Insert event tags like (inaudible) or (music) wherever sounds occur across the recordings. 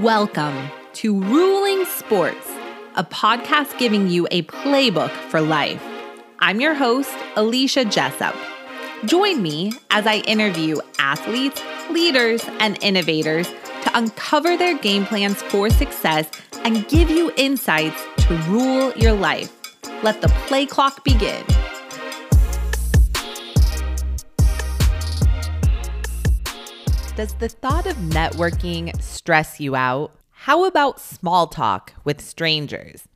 Welcome to Ruling Sports, a podcast giving you a playbook for life. I'm your host, Alicia Jessop. Join me as I interview athletes, leaders, and innovators to uncover their game plans for success and give you insights to rule your life. Let the play clock begin. Does the thought of networking stress you out? How about small talk with strangers?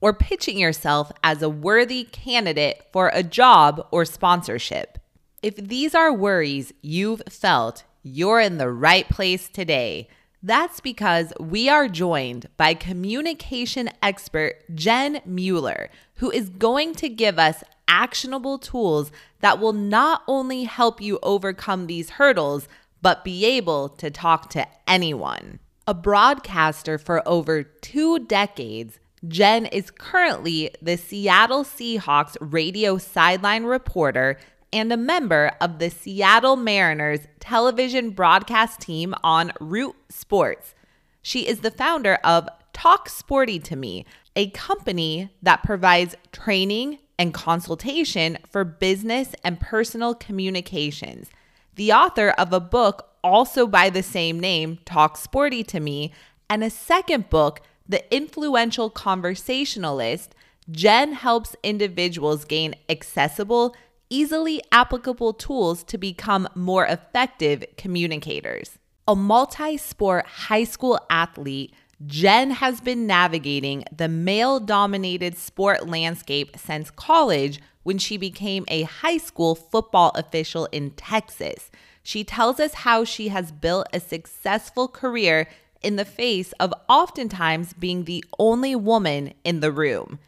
Or pitching yourself as a worthy candidate for a job or sponsorship? If these are worries you've felt, you're in the right place today. That's because we are joined by communication expert Jen Mueller, who is going to give us actionable tools that will not only help you overcome these hurdles, but be able to talk to anyone. A broadcaster for over two decades, Jen is currently the Seattle Seahawks radio sideline reporter and a member of the Seattle Mariners television broadcast team on Root Sports. She is the founder of Talk Sporty to Me, a company that provides training and consultation for business and personal communications the author of a book also by the same name, Talk Sporty to Me, and a second book, The Influential Conversationalist, Jen helps individuals gain accessible, easily applicable tools to become more effective communicators. A multi sport high school athlete, Jen has been navigating the male dominated sport landscape since college when she became a high school football official in Texas. She tells us how she has built a successful career in the face of oftentimes being the only woman in the room.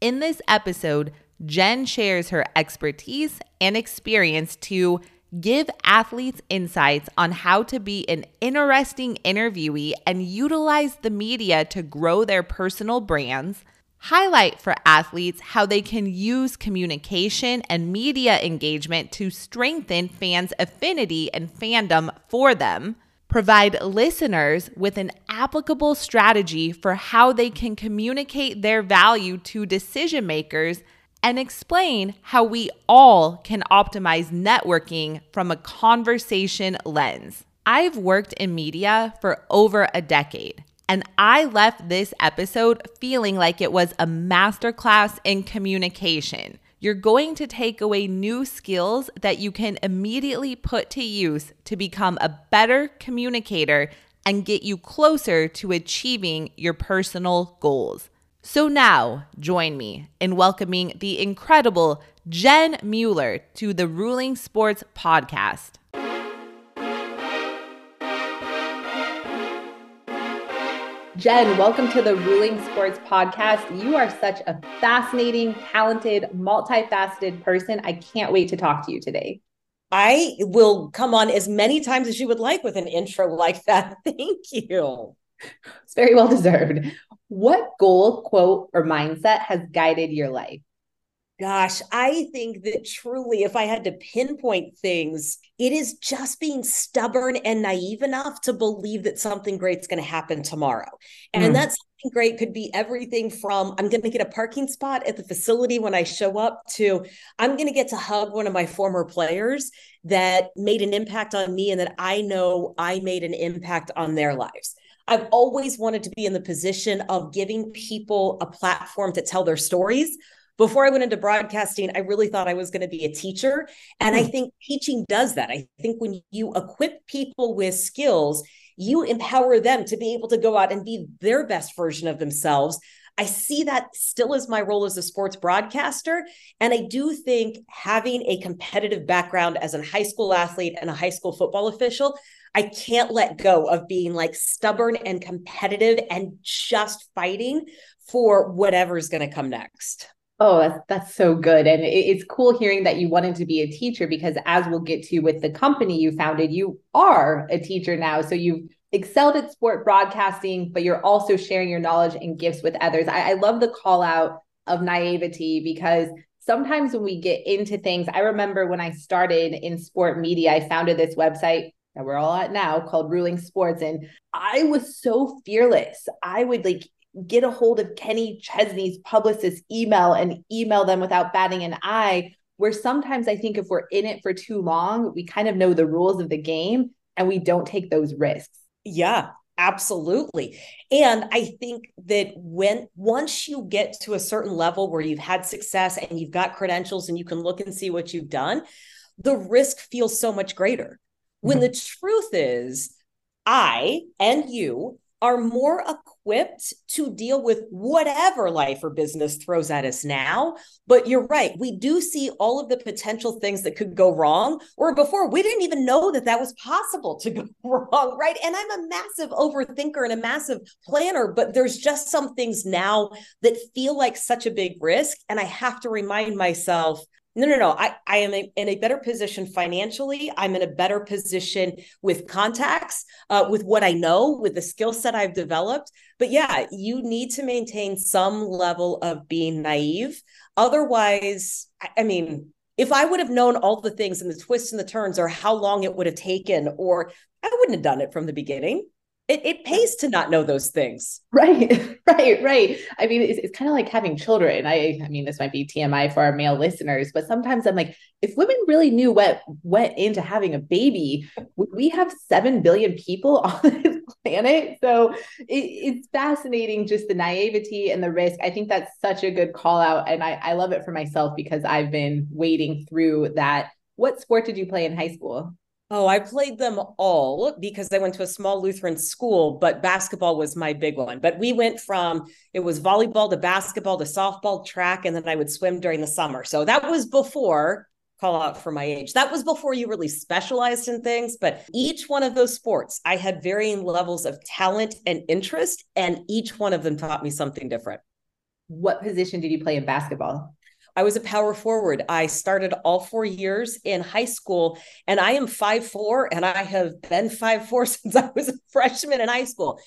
In this episode, Jen shares her expertise and experience to give athletes insights on how to be an interesting interviewee and utilize the media to grow their personal brands highlight for athletes how they can use communication and media engagement to strengthen fans' affinity and fandom for them, provide listeners with an applicable strategy for how they can communicate their value to decision makers, and explain how we all can optimize networking from a conversation lens. I've worked in media for over a decade and I left this episode feeling like it was a masterclass in communication. You're going to take away new skills that you can immediately put to use to become a better communicator and get you closer to achieving your personal goals. So now, join me in welcoming the incredible Jen Mueller to the Ruling Sports Podcast. Jen, welcome to the Ruling Sports Podcast. You are such a fascinating, talented, multifaceted person. I can't wait to talk to you today. I will come on as many times as you would like with an intro like that. (laughs) Thank you. It's very well deserved. What goal, quote, or mindset has guided your life? Gosh, I think that truly, if I had to pinpoint things, it is just being stubborn and naive enough to believe that something great's going to happen tomorrow. And mm. that something great could be everything from I'm going to get a parking spot at the facility when I show up to I'm going to get to hug one of my former players that made an impact on me and that I know I made an impact on their lives. I've always wanted to be in the position of giving people a platform to tell their stories before I went into broadcasting, I really thought I was going to be a teacher. And I hmm. think teaching does that. I think when you equip people with skills, you empower them to be able to go out and be their best version of themselves. I see that still as my role as a sports broadcaster. And I do think having a competitive background as a high school athlete and a high school football official, I can't let go of being like stubborn and competitive and just fighting for whatever is going to come next. Oh, that's, that's so good. And it's cool hearing that you wanted to be a teacher because, as we'll get to with the company you founded, you are a teacher now. So you've excelled at sport broadcasting, but you're also sharing your knowledge and gifts with others. I, I love the call out of naivety because sometimes when we get into things, I remember when I started in sport media, I founded this website that we're all at now called Ruling Sports. And I was so fearless. I would like get a hold of Kenny Chesney's publicist email and email them without batting an eye. Where sometimes I think if we're in it for too long, we kind of know the rules of the game and we don't take those risks. Yeah, absolutely. And I think that when once you get to a certain level where you've had success and you've got credentials and you can look and see what you've done, the risk feels so much greater. When mm-hmm. the truth is, I and you are more equipped to deal with whatever life or business throws at us now. But you're right. We do see all of the potential things that could go wrong, or before we didn't even know that that was possible to (laughs) go wrong. Right. And I'm a massive overthinker and a massive planner, but there's just some things now that feel like such a big risk. And I have to remind myself no, no, no. I, I am a, in a better position financially. I'm in a better position with contacts, uh, with what I know, with the skill set I've developed. But yeah, you need to maintain some level of being naive. Otherwise, I, I mean, if I would have known all the things and the twists and the turns or how long it would have taken, or I wouldn't have done it from the beginning it, it pays to not know those things. Right (laughs) right right. I mean it's, it's kind of like having children. I i mean this might be tmi for our male listeners but sometimes i'm like if women really knew what went into having a baby we have 7 billion people (laughs) on this planet? So it, it's fascinating just the naivety and the risk. I think that's such a good call out and I, I love it for myself because i've been wading through that. What sport did you play in high school Oh, I played them all because I went to a small Lutheran school, but basketball was my big one. But we went from it was volleyball to basketball to softball, track, and then I would swim during the summer. So that was before call out for my age. That was before you really specialized in things, but each one of those sports, I had varying levels of talent and interest, and each one of them taught me something different. What position did you play in basketball? I was a power forward. I started all four years in high school, and I am five four, and I have been five four (laughs) since I was a freshman in high school.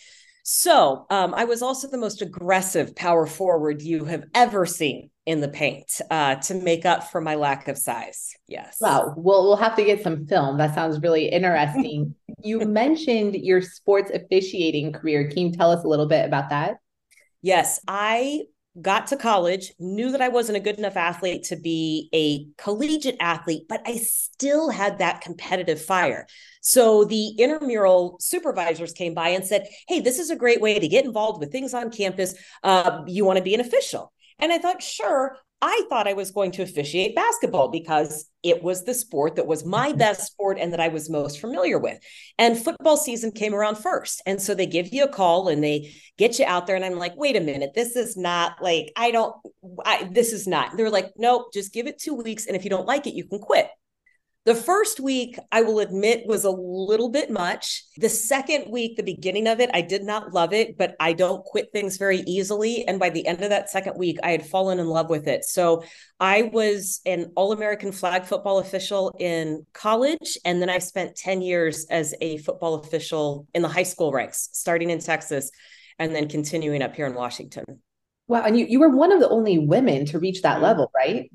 So um, I was also the most aggressive power forward you have ever seen in the paint uh, to make up for my lack of size. Yes. Wow. Well, we'll have to get some film. That sounds really interesting. (laughs) you mentioned your sports officiating career. Can you tell us a little bit about that? Yes, I got to college, knew that I wasn't a good enough athlete to be a collegiate athlete, but I still had that competitive fire. So the intramural supervisors came by and said, Hey, this is a great way to get involved with things on campus. Uh, you want to be an official? And I thought, sure, I thought I was going to officiate basketball because it was the sport that was my mm-hmm. best sport and that I was most familiar with. And football season came around first. And so they give you a call and they get you out there. And I'm like, wait a minute, this is not like, I don't, I, this is not. They're like, nope, just give it two weeks. And if you don't like it, you can quit. The first week, I will admit, was a little bit much. The second week, the beginning of it, I did not love it, but I don't quit things very easily. And by the end of that second week, I had fallen in love with it. So I was an All American flag football official in college. And then I spent 10 years as a football official in the high school ranks, starting in Texas and then continuing up here in Washington. Wow. And you, you were one of the only women to reach that mm-hmm. level, right?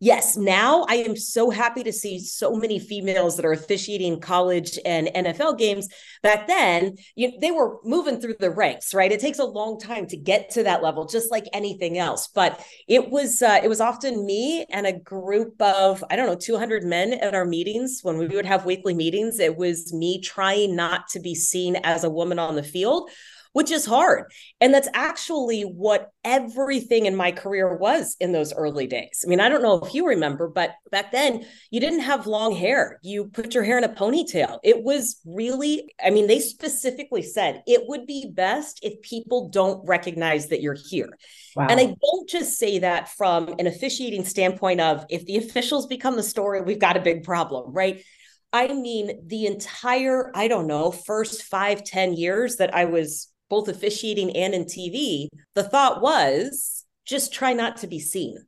Yes, now I am so happy to see so many females that are officiating college and NFL games. Back then, you, they were moving through the ranks, right? It takes a long time to get to that level, just like anything else. But it was uh, it was often me and a group of I don't know 200 men at our meetings when we would have weekly meetings. It was me trying not to be seen as a woman on the field which is hard. And that's actually what everything in my career was in those early days. I mean, I don't know if you remember, but back then you didn't have long hair. You put your hair in a ponytail. It was really, I mean, they specifically said it would be best if people don't recognize that you're here. Wow. And I don't just say that from an officiating standpoint of if the officials become the story, we've got a big problem, right? I mean, the entire, I don't know, first five ten years that I was both officiating and in TV, the thought was just try not to be seen.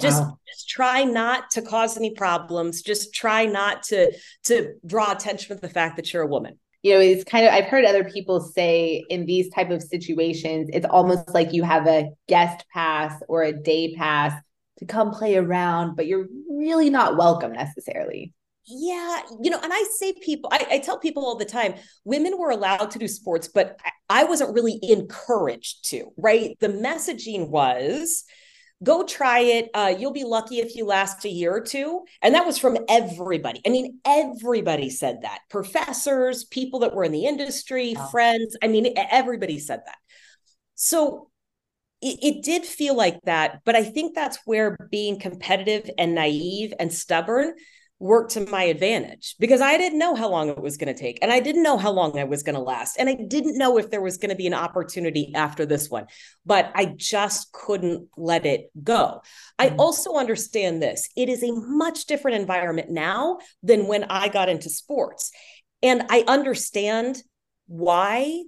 Just, wow. just try not to cause any problems. Just try not to to draw attention to the fact that you're a woman. You know, it's kind of I've heard other people say in these type of situations, it's almost like you have a guest pass or a day pass to come play around, but you're really not welcome necessarily. Yeah, you know, and I say people, I, I, tell people all the time, women were allowed to do sports, but I, I wasn't really encouraged to, right? The messaging was, go try it. Uh, you'll be lucky if you last a year or two. And that was from everybody. I mean, everybody said that professors, people that were in the industry, wow. friends. I mean, everybody said that. So it, it did feel like that. But I think that's where being competitive and naive and stubborn worked to my advantage because I didn't know how long it was going to take. And I didn't know how long I was going to last. And I didn't know if there was going to be an opportunity after this one, but I just couldn't let it go. I mm-hmm. also understand this it is a much different environment now than when I got into sports. And I understand why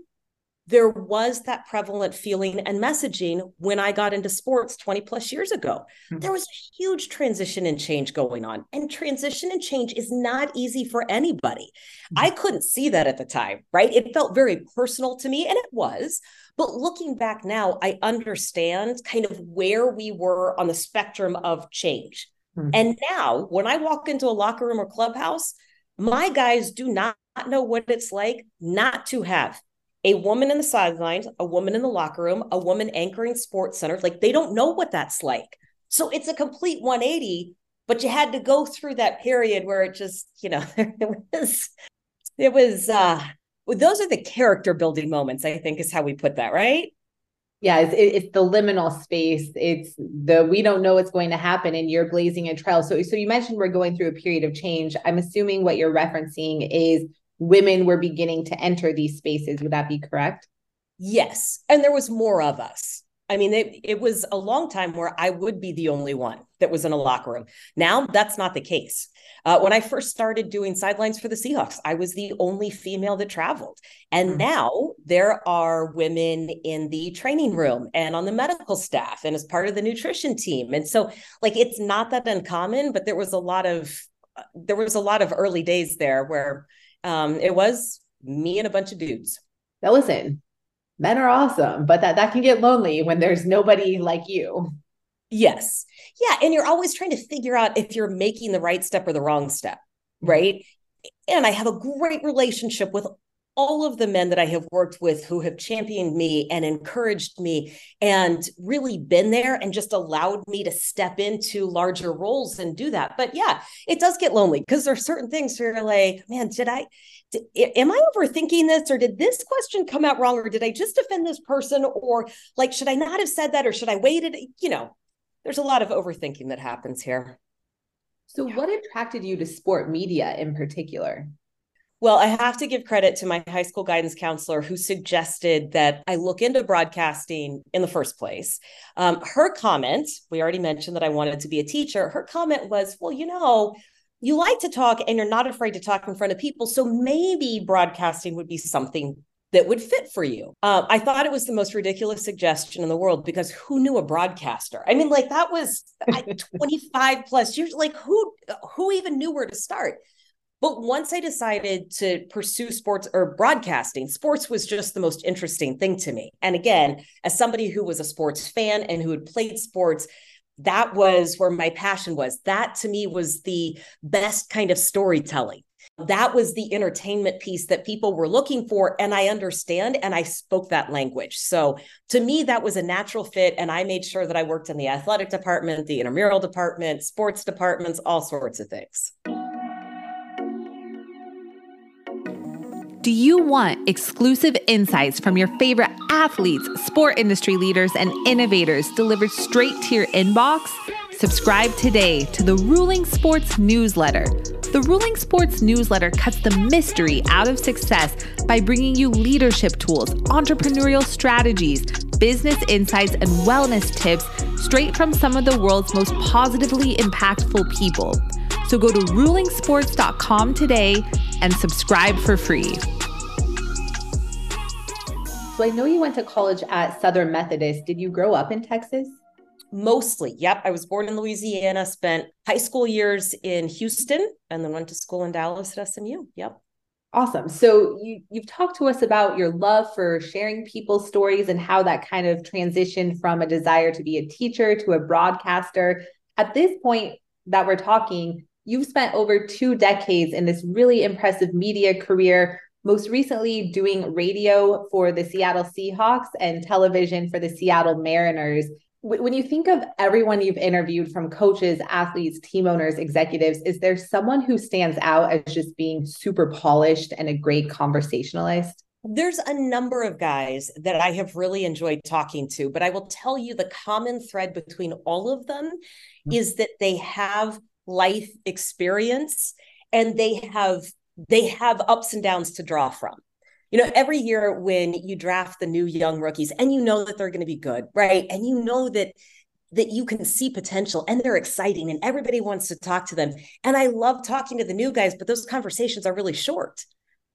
there was that prevalent feeling and messaging when I got into sports 20 plus years ago. Mm-hmm. There was a huge transition and change going on. And transition and change is not easy for anybody. Mm-hmm. I couldn't see that at the time, right? It felt very personal to me, and it was. But looking back now, I understand kind of where we were on the spectrum of change. Mm-hmm. And now, when I walk into a locker room or clubhouse, my guys do not know what it's like not to have a woman in the sidelines, a woman in the locker room, a woman anchoring sports centers. Like they don't know what that's like. So it's a complete 180, but you had to go through that period where it just, you know, (laughs) it was, it was, uh, those are the character building moments, I think is how we put that, right? Yeah, it's, it's the liminal space. It's the we don't know what's going to happen, and you're blazing a trail. So, so you mentioned we're going through a period of change. I'm assuming what you're referencing is women were beginning to enter these spaces. Would that be correct? Yes. And there was more of us. I mean, it, it was a long time where I would be the only one that was in a locker room. Now that's not the case. Uh, when I first started doing sidelines for the Seahawks, I was the only female that traveled. And mm-hmm. now there are women in the training room and on the medical staff and as part of the nutrition team. And so, like, it's not that uncommon, but there was a lot of, uh, there was a lot of early days there where um, it was me and a bunch of dudes. Now listen, men are awesome, but that that can get lonely when there's nobody like you. Yes. Yeah. And you're always trying to figure out if you're making the right step or the wrong step. Right. And I have a great relationship with all of the men that I have worked with who have championed me and encouraged me and really been there and just allowed me to step into larger roles and do that. But yeah, it does get lonely because there are certain things where you're like, man, did I, did, am I overthinking this or did this question come out wrong or did I just offend this person or like, should I not have said that or should I waited? You know, there's a lot of overthinking that happens here. So, what attracted you to sport media in particular? Well, I have to give credit to my high school guidance counselor who suggested that I look into broadcasting in the first place. Um, her comment, we already mentioned that I wanted to be a teacher. Her comment was, well, you know, you like to talk and you're not afraid to talk in front of people. So maybe broadcasting would be something that would fit for you. Uh, I thought it was the most ridiculous suggestion in the world because who knew a broadcaster? I mean, like that was (laughs) 25 plus years. Like who who even knew where to start? But once I decided to pursue sports or broadcasting, sports was just the most interesting thing to me. And again, as somebody who was a sports fan and who had played sports, that was where my passion was. That to me was the best kind of storytelling. That was the entertainment piece that people were looking for. And I understand and I spoke that language. So to me, that was a natural fit. And I made sure that I worked in the athletic department, the intramural department, sports departments, all sorts of things. Do you want exclusive insights from your favorite athletes, sport industry leaders, and innovators delivered straight to your inbox? Subscribe today to the Ruling Sports newsletter. The Ruling Sports newsletter cuts the mystery out of success by bringing you leadership tools, entrepreneurial strategies, business insights, and wellness tips straight from some of the world's most positively impactful people. So go to rulingsports.com today and subscribe for free. So I know you went to college at Southern Methodist. Did you grow up in Texas? Mostly. Yep. I was born in Louisiana, spent high school years in Houston, and then went to school in Dallas at SMU. Yep. Awesome. So you you've talked to us about your love for sharing people's stories and how that kind of transitioned from a desire to be a teacher to a broadcaster. At this point that we're talking, You've spent over two decades in this really impressive media career, most recently doing radio for the Seattle Seahawks and television for the Seattle Mariners. When you think of everyone you've interviewed from coaches, athletes, team owners, executives, is there someone who stands out as just being super polished and a great conversationalist? There's a number of guys that I have really enjoyed talking to, but I will tell you the common thread between all of them mm-hmm. is that they have life experience and they have they have ups and downs to draw from. You know, every year when you draft the new young rookies and you know that they're going to be good, right? And you know that that you can see potential and they're exciting and everybody wants to talk to them. And I love talking to the new guys, but those conversations are really short.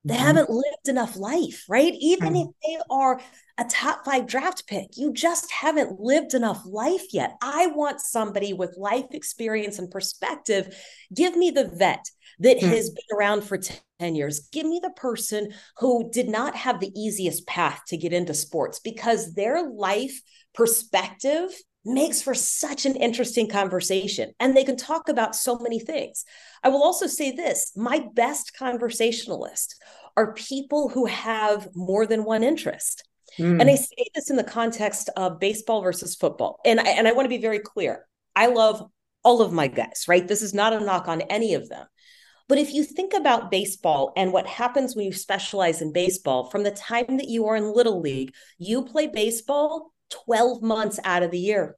They mm-hmm. haven't lived enough life, right? Even mm-hmm. if they are a top five draft pick, you just haven't lived enough life yet. I want somebody with life experience and perspective. Give me the vet that mm-hmm. has been around for 10 years. Give me the person who did not have the easiest path to get into sports because their life perspective makes for such an interesting conversation and they can talk about so many things. I will also say this my best conversationalists are people who have more than one interest. Mm. And I say this in the context of baseball versus football. And I, and I want to be very clear. I love all of my guys, right? This is not a knock on any of them. But if you think about baseball and what happens when you specialize in baseball, from the time that you are in Little League, you play baseball 12 months out of the year.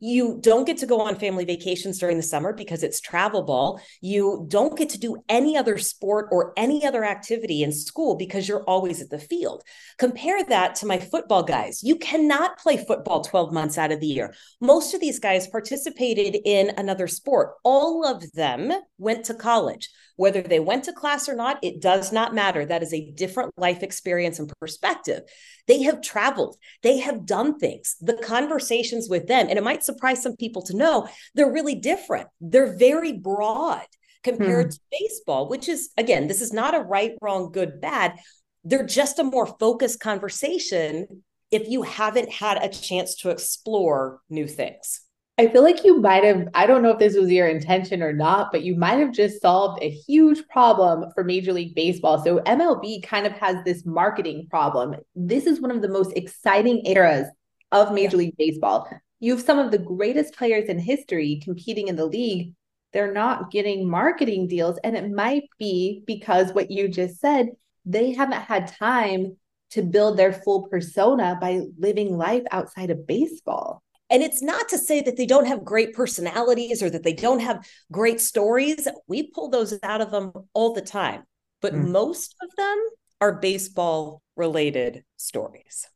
You don't get to go on family vacations during the summer because it's travel ball. You don't get to do any other sport or any other activity in school because you're always at the field. Compare that to my football guys. You cannot play football 12 months out of the year. Most of these guys participated in another sport. All of them went to college. Whether they went to class or not, it does not matter. That is a different life experience and perspective. They have traveled, they have done things. The conversations with them, and it might surprise some people to know, they're really different. They're very broad compared hmm. to baseball, which is, again, this is not a right, wrong, good, bad. They're just a more focused conversation if you haven't had a chance to explore new things. I feel like you might have, I don't know if this was your intention or not, but you might have just solved a huge problem for Major League Baseball. So MLB kind of has this marketing problem. This is one of the most exciting eras of Major League Baseball. You have some of the greatest players in history competing in the league. They're not getting marketing deals. And it might be because what you just said, they haven't had time to build their full persona by living life outside of baseball. And it's not to say that they don't have great personalities or that they don't have great stories. We pull those out of them all the time, but mm. most of them are baseball related stories.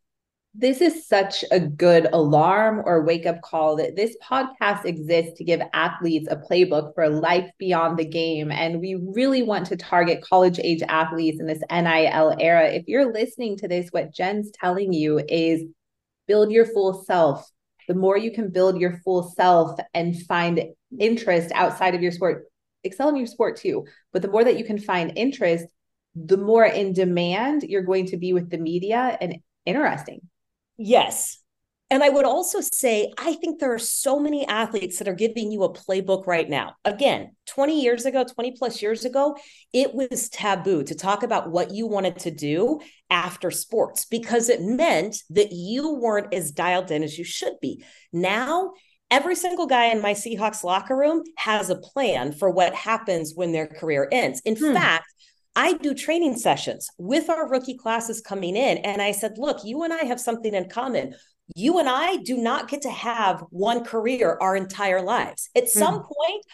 This is such a good alarm or wake up call that this podcast exists to give athletes a playbook for life beyond the game. And we really want to target college age athletes in this NIL era. If you're listening to this, what Jen's telling you is build your full self, the more you can build your full self and find interest outside of your sport, excel in your sport too. But the more that you can find interest, the more in demand you're going to be with the media and interesting. Yes. And I would also say, I think there are so many athletes that are giving you a playbook right now. Again, 20 years ago, 20 plus years ago, it was taboo to talk about what you wanted to do after sports because it meant that you weren't as dialed in as you should be. Now, every single guy in my Seahawks locker room has a plan for what happens when their career ends. In hmm. fact, I do training sessions with our rookie classes coming in. And I said, look, you and I have something in common you and I do not get to have one career our entire lives. At hmm. some point,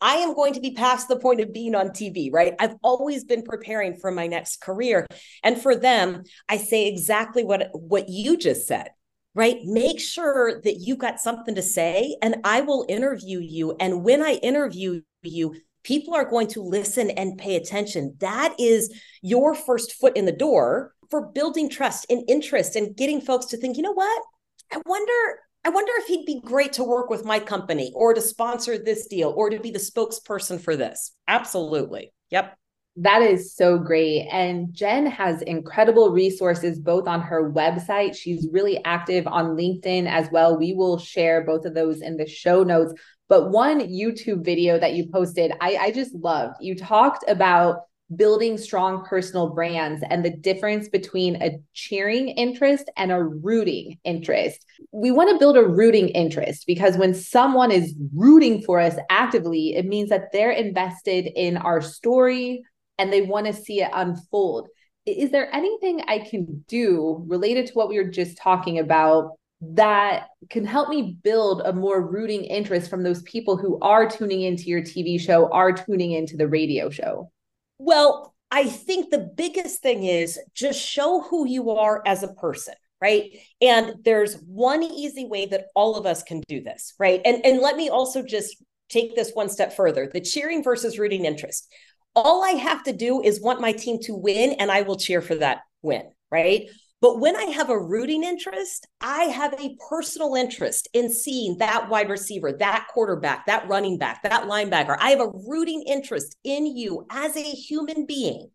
I am going to be past the point of being on TV, right? I've always been preparing for my next career. And for them, I say exactly what, what you just said, right? Make sure that you've got something to say, and I will interview you. And when I interview you, people are going to listen and pay attention. That is your first foot in the door for building trust and interest and getting folks to think, you know what? I wonder I wonder if he'd be great to work with my company or to sponsor this deal or to be the spokesperson for this. Absolutely. Yep. That is so great. And Jen has incredible resources both on her website. She's really active on LinkedIn as well. We will share both of those in the show notes. But one YouTube video that you posted, I, I just loved. You talked about building strong personal brands and the difference between a cheering interest and a rooting interest. We want to build a rooting interest because when someone is rooting for us actively, it means that they're invested in our story and they want to see it unfold. Is there anything I can do related to what we were just talking about that can help me build a more rooting interest from those people who are tuning into your TV show, are tuning into the radio show? Well, I think the biggest thing is just show who you are as a person right? And there's one easy way that all of us can do this right? And and let me also just take this one step further the cheering versus rooting interest. All i have to do is want my team to win and i will cheer for that win right but when I have a rooting interest, I have a personal interest in seeing that wide receiver, that quarterback, that running back, that linebacker. I have a rooting interest in you as a human being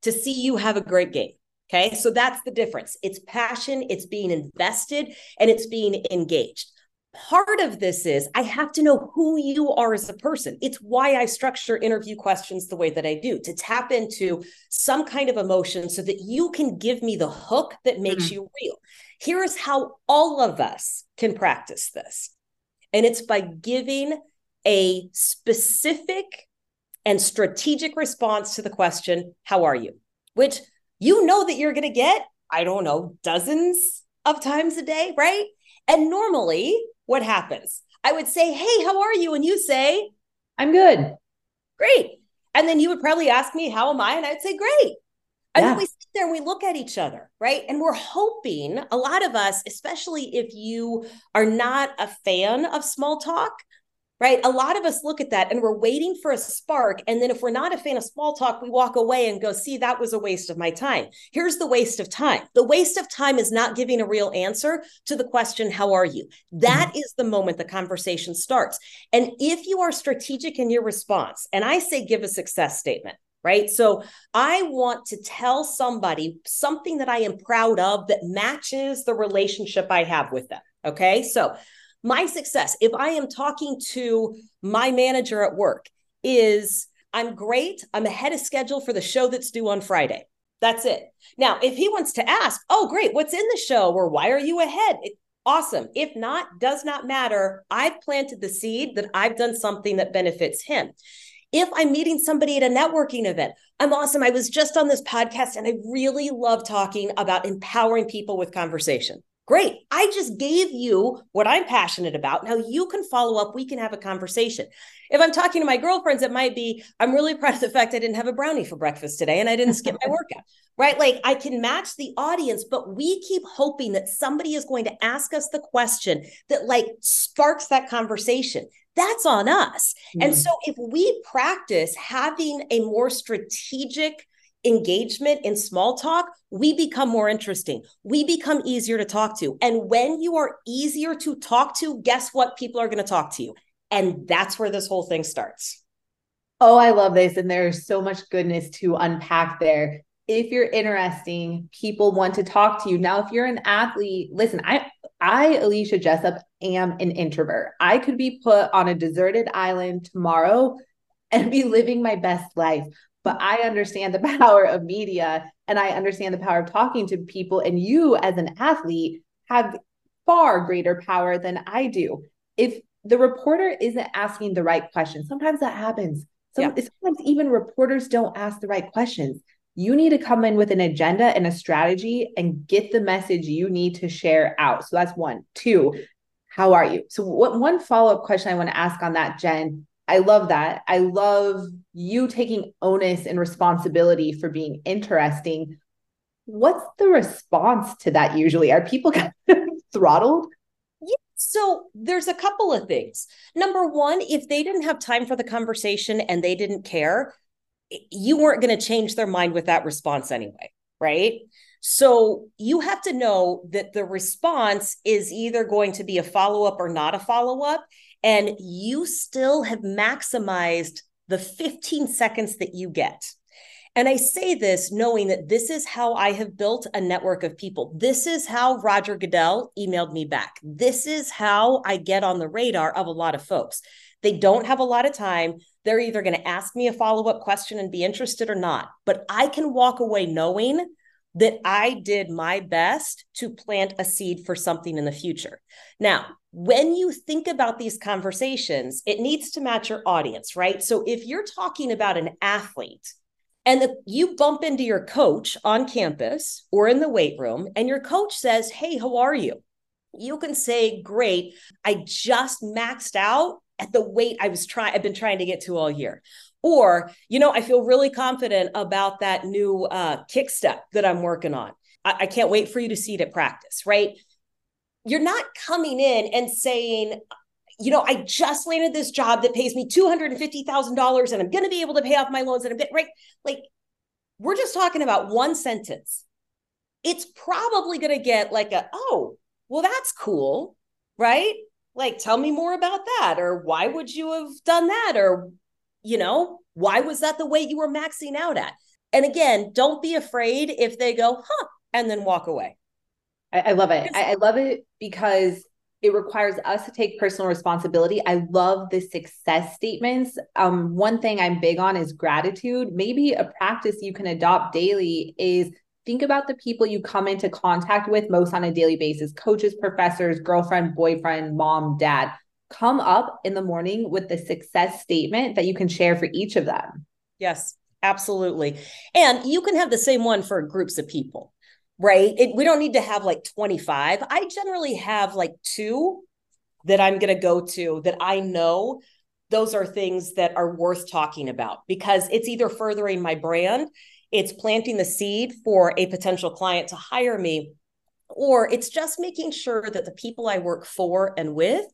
to see you have a great game. Okay. So that's the difference. It's passion, it's being invested, and it's being engaged part of this is I have to know who you are as a person. It's why I structure interview questions the way that I do to tap into some kind of emotion so that you can give me the hook that makes mm-hmm. you real. Here is how all of us can practice this. And it's by giving a specific and strategic response to the question, How are you? Which you know that you're going to get, I don't know, dozens of times a day, right? And normally what happens? I would say, Hey, how are you? And you say, I'm good. Great. And then you would probably ask me, How am I? And I'd say, Great. And yeah. then we sit there and we look at each other, right? And we're hoping a lot of us, especially if you are not a fan of small talk, right? A lot of us look at that and we're waiting for a spark. And then if we're not a fan of small talk, we walk away and go, see, that was a waste of my time. Here's the waste of time the waste of time is not giving a real answer to the question, How are you? That mm-hmm. is the moment the conversation starts. And if you are strategic in your response, and I say, give a success statement. Right. So I want to tell somebody something that I am proud of that matches the relationship I have with them. Okay. So my success, if I am talking to my manager at work, is I'm great. I'm ahead of schedule for the show that's due on Friday. That's it. Now, if he wants to ask, oh, great, what's in the show or why are you ahead? It, awesome. If not, does not matter. I've planted the seed that I've done something that benefits him. If I'm meeting somebody at a networking event, I'm awesome. I was just on this podcast and I really love talking about empowering people with conversation. Great. I just gave you what I'm passionate about. Now you can follow up. We can have a conversation. If I'm talking to my girlfriends, it might be, I'm really (laughs) proud of the fact I didn't have a brownie for breakfast today and I didn't skip my (laughs) workout, right? Like I can match the audience, but we keep hoping that somebody is going to ask us the question that like sparks that conversation. That's on us. Mm. And so if we practice having a more strategic, engagement in small talk, we become more interesting. We become easier to talk to. And when you are easier to talk to, guess what? People are going to talk to you. And that's where this whole thing starts. Oh, I love this. And there's so much goodness to unpack there. If you're interesting, people want to talk to you. Now, if you're an athlete, listen, I I, Alicia Jessop, am an introvert. I could be put on a deserted island tomorrow and be living my best life but I understand the (laughs) power of media and I understand the power of talking to people. And you, as an athlete, have far greater power than I do. If the reporter isn't asking the right questions, sometimes that happens. yeah. Sometimes even reporters don't ask the right questions. You need to come in with an agenda and a strategy and get the message you need to share out. So that's one. Two, how are you? So, what one follow up question I want to ask on that, Jen, I love that. I love you taking onus and responsibility for being interesting. What's the response to that usually? Are people (laughs) kind of throttled? Yeah, so there's a couple of things. Number one, if they didn't have time for the conversation and they didn't care, you weren't going to change their mind with that response anyway, right? So you have to know that the response is either going to be a follow up or not a follow up and you still have maximized the 15 seconds that you get. And I say this knowing that this is how I have built a network of people. This is how Roger Goodell emailed me back. This is how I get on the radar of a lot of folks. They don't have a lot of time. They're either going to ask me a follow up question and be interested or not. But I can walk away knowing that I did my best to plant a seed for something in the future. Now, when you think about these conversations, it needs to match your audience, right? So if you're talking about an athlete and the, you bump into your coach on campus or in the weight room, and your coach says, Hey, how are you? You can say, Great, I just maxed out at the weight I was trying, I've been trying to get to all year. Or, you know, I feel really confident about that new uh, kick step that I'm working on. I, I can't wait for you to see it at practice, right? You're not coming in and saying, you know, I just landed this job that pays me $250,000 and I'm going to be able to pay off my loans and bit, right? Like, we're just talking about one sentence. It's probably going to get like a, oh, well, that's cool, right? Like, tell me more about that. Or why would you have done that? Or you know, why was that the weight you were maxing out at? And again, don't be afraid if they go, huh, and then walk away. I, I love it. I, I love it because it requires us to take personal responsibility. I love the success statements. Um, one thing I'm big on is gratitude. Maybe a practice you can adopt daily is think about the people you come into contact with most on a daily basis coaches, professors, girlfriend, boyfriend, mom, dad come up in the morning with the success statement that you can share for each of them. Yes, absolutely. And you can have the same one for groups of people, right? It, we don't need to have like 25. I generally have like two that I'm going to go to that I know those are things that are worth talking about because it's either furthering my brand, it's planting the seed for a potential client to hire me, or it's just making sure that the people I work for and with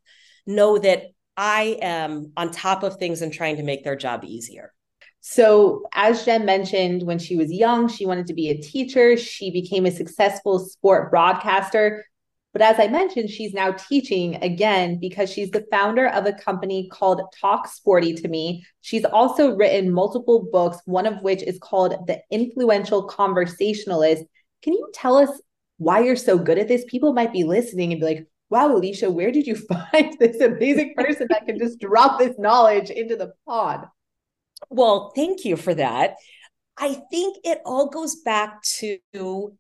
know that I am on top of things and trying to make their job easier. So, as Jen mentioned, when she was young, she wanted to be a teacher. She became a successful sport broadcaster. But as I mentioned, she's now teaching again because she's the founder of a company called Talk Sporty to Me. She's also written multiple books, one of which is called The Influential Conversationalist. Can you tell us why you're so good at this? People might be listening and be like, wow, Alicia, where did you (laughs) find this amazing person that can just drop this knowledge into the pod? Well, thank you for that. I think it all goes back to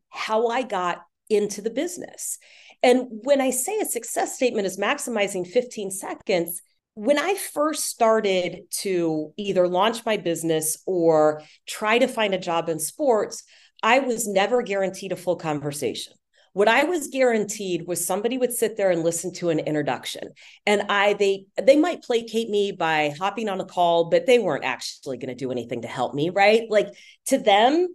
how I got into the business. And when I say a success statement is maximizing 15 seconds, when I first started to either launch my business or try to find a job in sports, I was never guaranteed a full conversation. What i was guaranteed was somebody would sit there and listen to an introduction. And i they they might placate me by hopping on a call but they weren't actually going to do anything to help me right? Like to them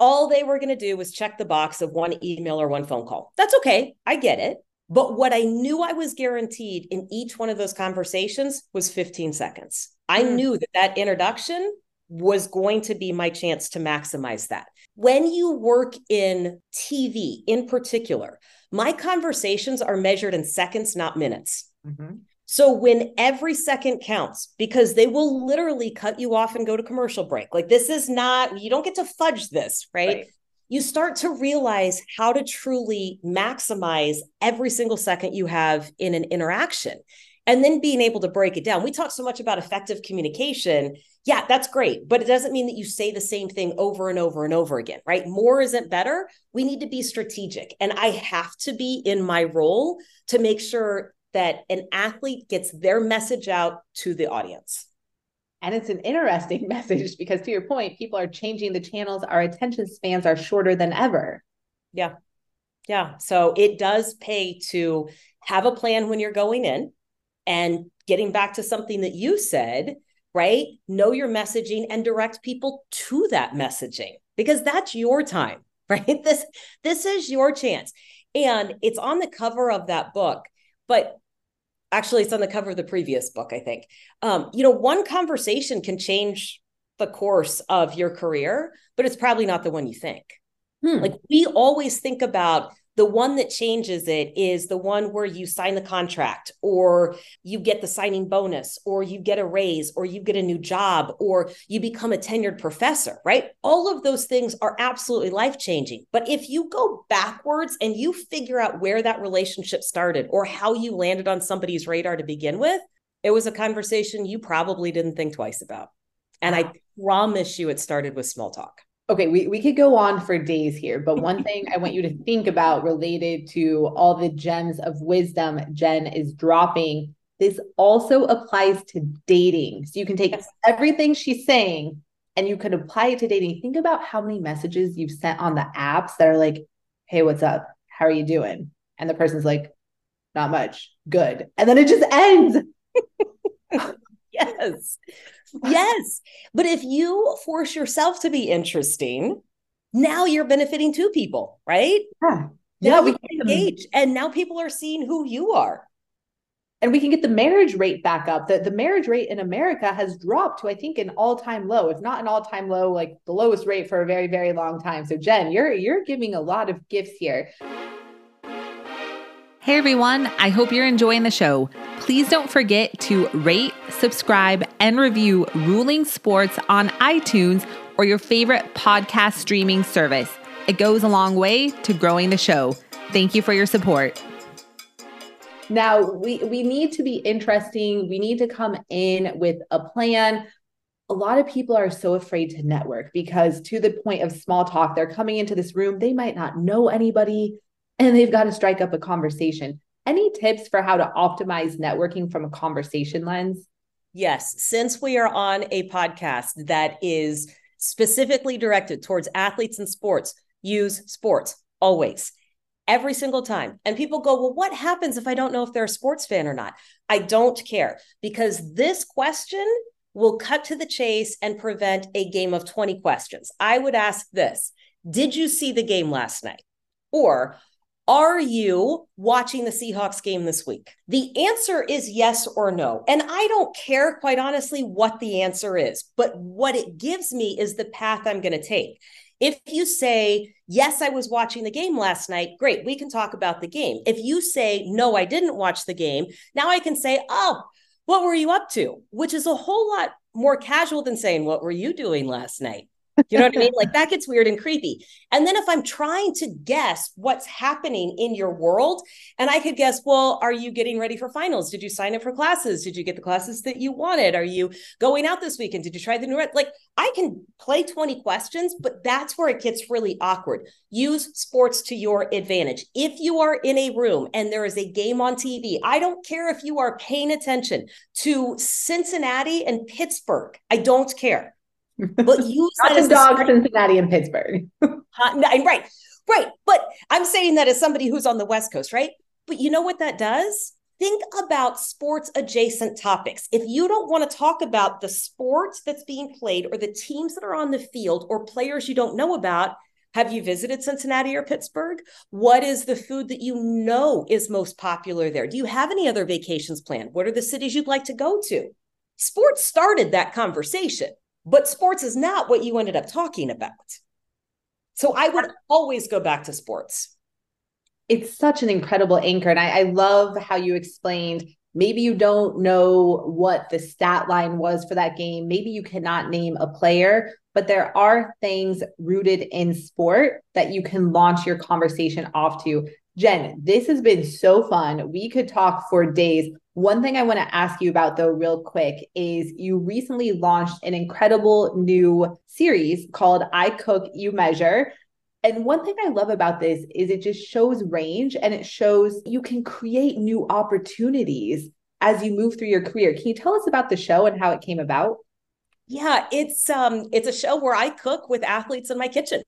all they were going to do was check the box of one email or one phone call that's okay i get it but what i knew i was guaranteed in each one of those conversations was 15 seconds i mm. knew that that introduction was going to be my chance to maximize that. When you work in TV in particular, my conversations are measured in seconds, not minutes. Mm-hmm. So when every second counts, because they will literally cut you off and go to commercial break. Like this is not, you don't get to fudge this, right? right. You start to realize how to truly maximize every single second you have in an interaction and then being able to break it down. We talk so much about effective communication. Yeah, that's great, but it doesn't mean that you say the same thing over and over and over again, right? More isn't better. We need to be strategic. And I have to be in my role to make sure that an athlete gets their message out to the audience. And it's an interesting (laughs) message because, to your point, people are changing the channels. Our attention spans are shorter than ever. Yeah. Yeah. So it does pay to have a plan when you're going in and getting back to something that you said, right? Know your messaging and direct people to that messaging because that's your time, (laughs) right? This this is your chance. And it's on the cover of that book, but actually it's on the cover of the previous book, I think. Um, you know, one conversation can change the course of your career, but it's probably not the one you think. Hmm. Like we always think about The one that changes it is the one where you sign the contract or you get the signing bonus or you get a raise or you get a new job or you become a tenured professor, right? All of those things are absolutely life changing. But if you go backwards and you figure out where that relationship started or how you landed on somebody's radar to begin with, it was a conversation you probably didn't think twice about. And I promise you it started with small talk okay, we, we could go on for days here, but one (laughs) thing I want you to think about related to all the gems of wisdom Jen is dropping, this also applies to dating. So you can take everything she's saying and you can apply it to dating. Think about how many messages you've sent on the apps that are like, hey, what's up? How are you doing? And the person's like, not much. Good. And then it just ends. (laughs) yes. Yes. But if you force yourself to be interesting, now you're benefiting two people, right? Yeah. Now yeah, we can engage. And now people are seeing who you are. And we can get the marriage rate back up. The, the marriage rate in America has dropped to, I think, an all-time low, if not an all-time low, like the lowest rate for a very, very long time. So Jen, you're you're giving a lot of gifts here. Hey everyone, I hope you're enjoying the show. Please don't forget to rate, subscribe, and review Ruling Sports on iTunes or your favorite podcast streaming service. It goes a long way to growing the show. Thank you for your support. Now, we, we need to be interesting. We need to come in with a plan. A lot of people are so afraid to network because, to the point of small talk, they're coming into this room. They might not know anybody and they've got to strike up a conversation. Any tips for how to optimize networking from a conversation lens? Yes. Since we are on a podcast that is specifically directed towards athletes and sports, use sports always, every single time. And people go, Well, what happens if I don't know if they're a sports fan or not? I don't care because this question will cut to the chase and prevent a game of 20 questions. I would ask this Did you see the game last night? Or are you watching the Seahawks game this week? The answer is yes or no. And I don't care, quite honestly, what the answer is, but what it gives me is the path I'm going to take. If you say, yes, I was watching the game last night, great, we can talk about the game. If you say, no, I didn't watch the game, now I can say, oh, what were you up to? Which is a whole lot more casual than saying, what were you doing last night? You know what I mean? Like that gets weird and creepy. And then if I'm trying to guess what's happening in your world, and I could guess, well, are you getting ready for finals? Did you sign up for classes? Did you get the classes that you wanted? Are you going out this weekend? Did you try the new like I can play 20 questions, but that's where it gets really awkward. Use sports to your advantage. If you are in a room and there is a game on TV, I don't care if you are paying attention to Cincinnati and Pittsburgh. I don't care but (laughs) use that as dog Cincinnati and Pittsburgh. (laughs) right, right. But I'm saying that as somebody who's on the West Coast, right? But you know what that does? Think about sports adjacent topics. If you don't want to talk about the sports that's being played or the teams that are on the field or players you don't know about, have you visited Cincinnati or Pittsburgh? What is the food that you know is most popular there? Do you have any other vacations planned? What are the cities you'd like to go to? Sports started that conversation. But sports is not what you ended up talking about. So I would always go back to sports. It's such an incredible anchor. And I, I love how you explained maybe you don't know what the stat line was for that game. Maybe you cannot name a player, but there are things rooted in sport that you can launch your conversation off to. Jen, this has been so fun. We could talk for days. One thing I want to ask you about, though, real quick, is you recently launched an incredible new series called I Cook, You Measure. And one thing I love about this is it just shows range and it shows you can create new opportunities as you move through your career. Can you tell us about the show and how it came about? Yeah, it's um it's a show where I cook with athletes in my kitchen.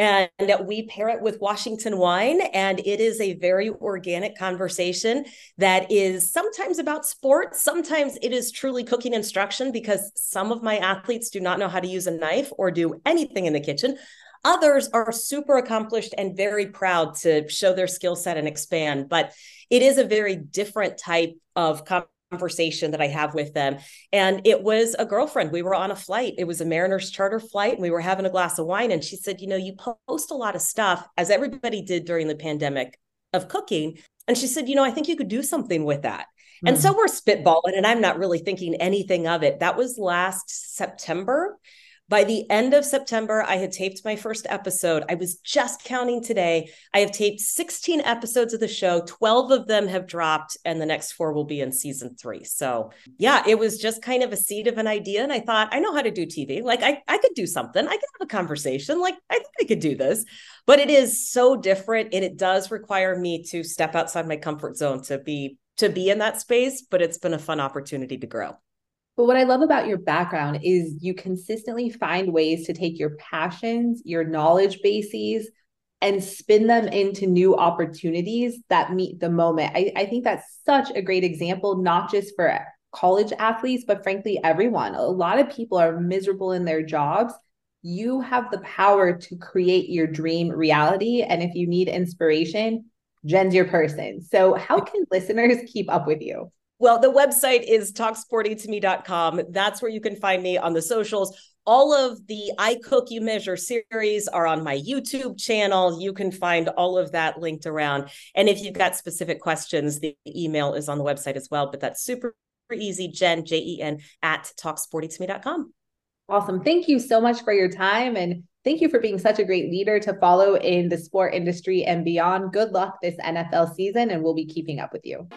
And we pair it with Washington wine and it is a very organic conversation that is sometimes about sports, sometimes it is truly cooking instruction because some of my athletes do not know how to use a knife or do anything in the kitchen. Others are super accomplished and very proud to show their skill set and expand, but it is a very different type of conversation that I have with them. And it was a girlfriend. We were on a flight. It was a Mariners charter flight, and we were having a glass of wine. And she said, You know, you post a lot of stuff, as everybody did during the pandemic, of cooking. And she said, You know, I think you could do something with that. Mm-hmm. And so mm. we're spitballing, and I'm not really thinking anything of it. That was last September. By the end of September, I had taped my first episode. I was just counting today. I have taped 16 episodes of the show. 12 of them have dropped, and the next four will be in season three. So, yeah, it was just kind of a seed of an idea. And I thought, I know how to do TV. Like, I, I could do something. I could have a conversation. Like, I think I could do this. But it is so different. And it does require me to step outside my comfort zone to be to be in that space. But it's been a fun opportunity to grow. But what I love about your background is you consistently find ways to take your passions, your knowledge bases, and spin them into new opportunities that meet the moment. I, I think that's such a great example, not just for college athletes, but frankly, everyone. A lot of people are miserable in their jobs. You have the power to create your dream reality. And if you need inspiration, Jen's your person. So, how can listeners keep up with you? Well, the website is talksportytome.com. That's where you can find me on the socials. All of the I Cook You Measure series are on my YouTube channel. You can find all of that linked around. And if you've got specific questions, the email is on the website as well. But that's super easy. Jen, J E N, at talksportytome.com. Awesome. Thank you so much for your time. And thank you for being such a great leader to follow in the sport industry and beyond. Good luck this NFL season, and we'll be keeping up with you.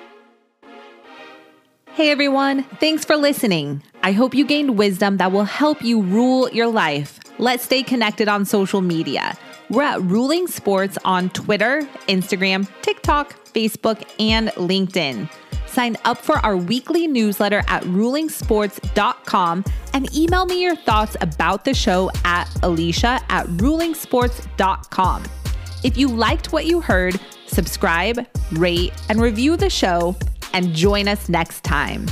Hey everyone, thanks for listening. I hope you gained wisdom that will help you rule your life. Let's stay connected on social media. We're at Ruling Sports on Twitter, Instagram, TikTok, Facebook, and LinkedIn. Sign up for our weekly newsletter at rulingsports.com and email me your thoughts about the show at alicia at rulingsports.com. If you liked what you heard, subscribe, rate, and review the show and join us next time.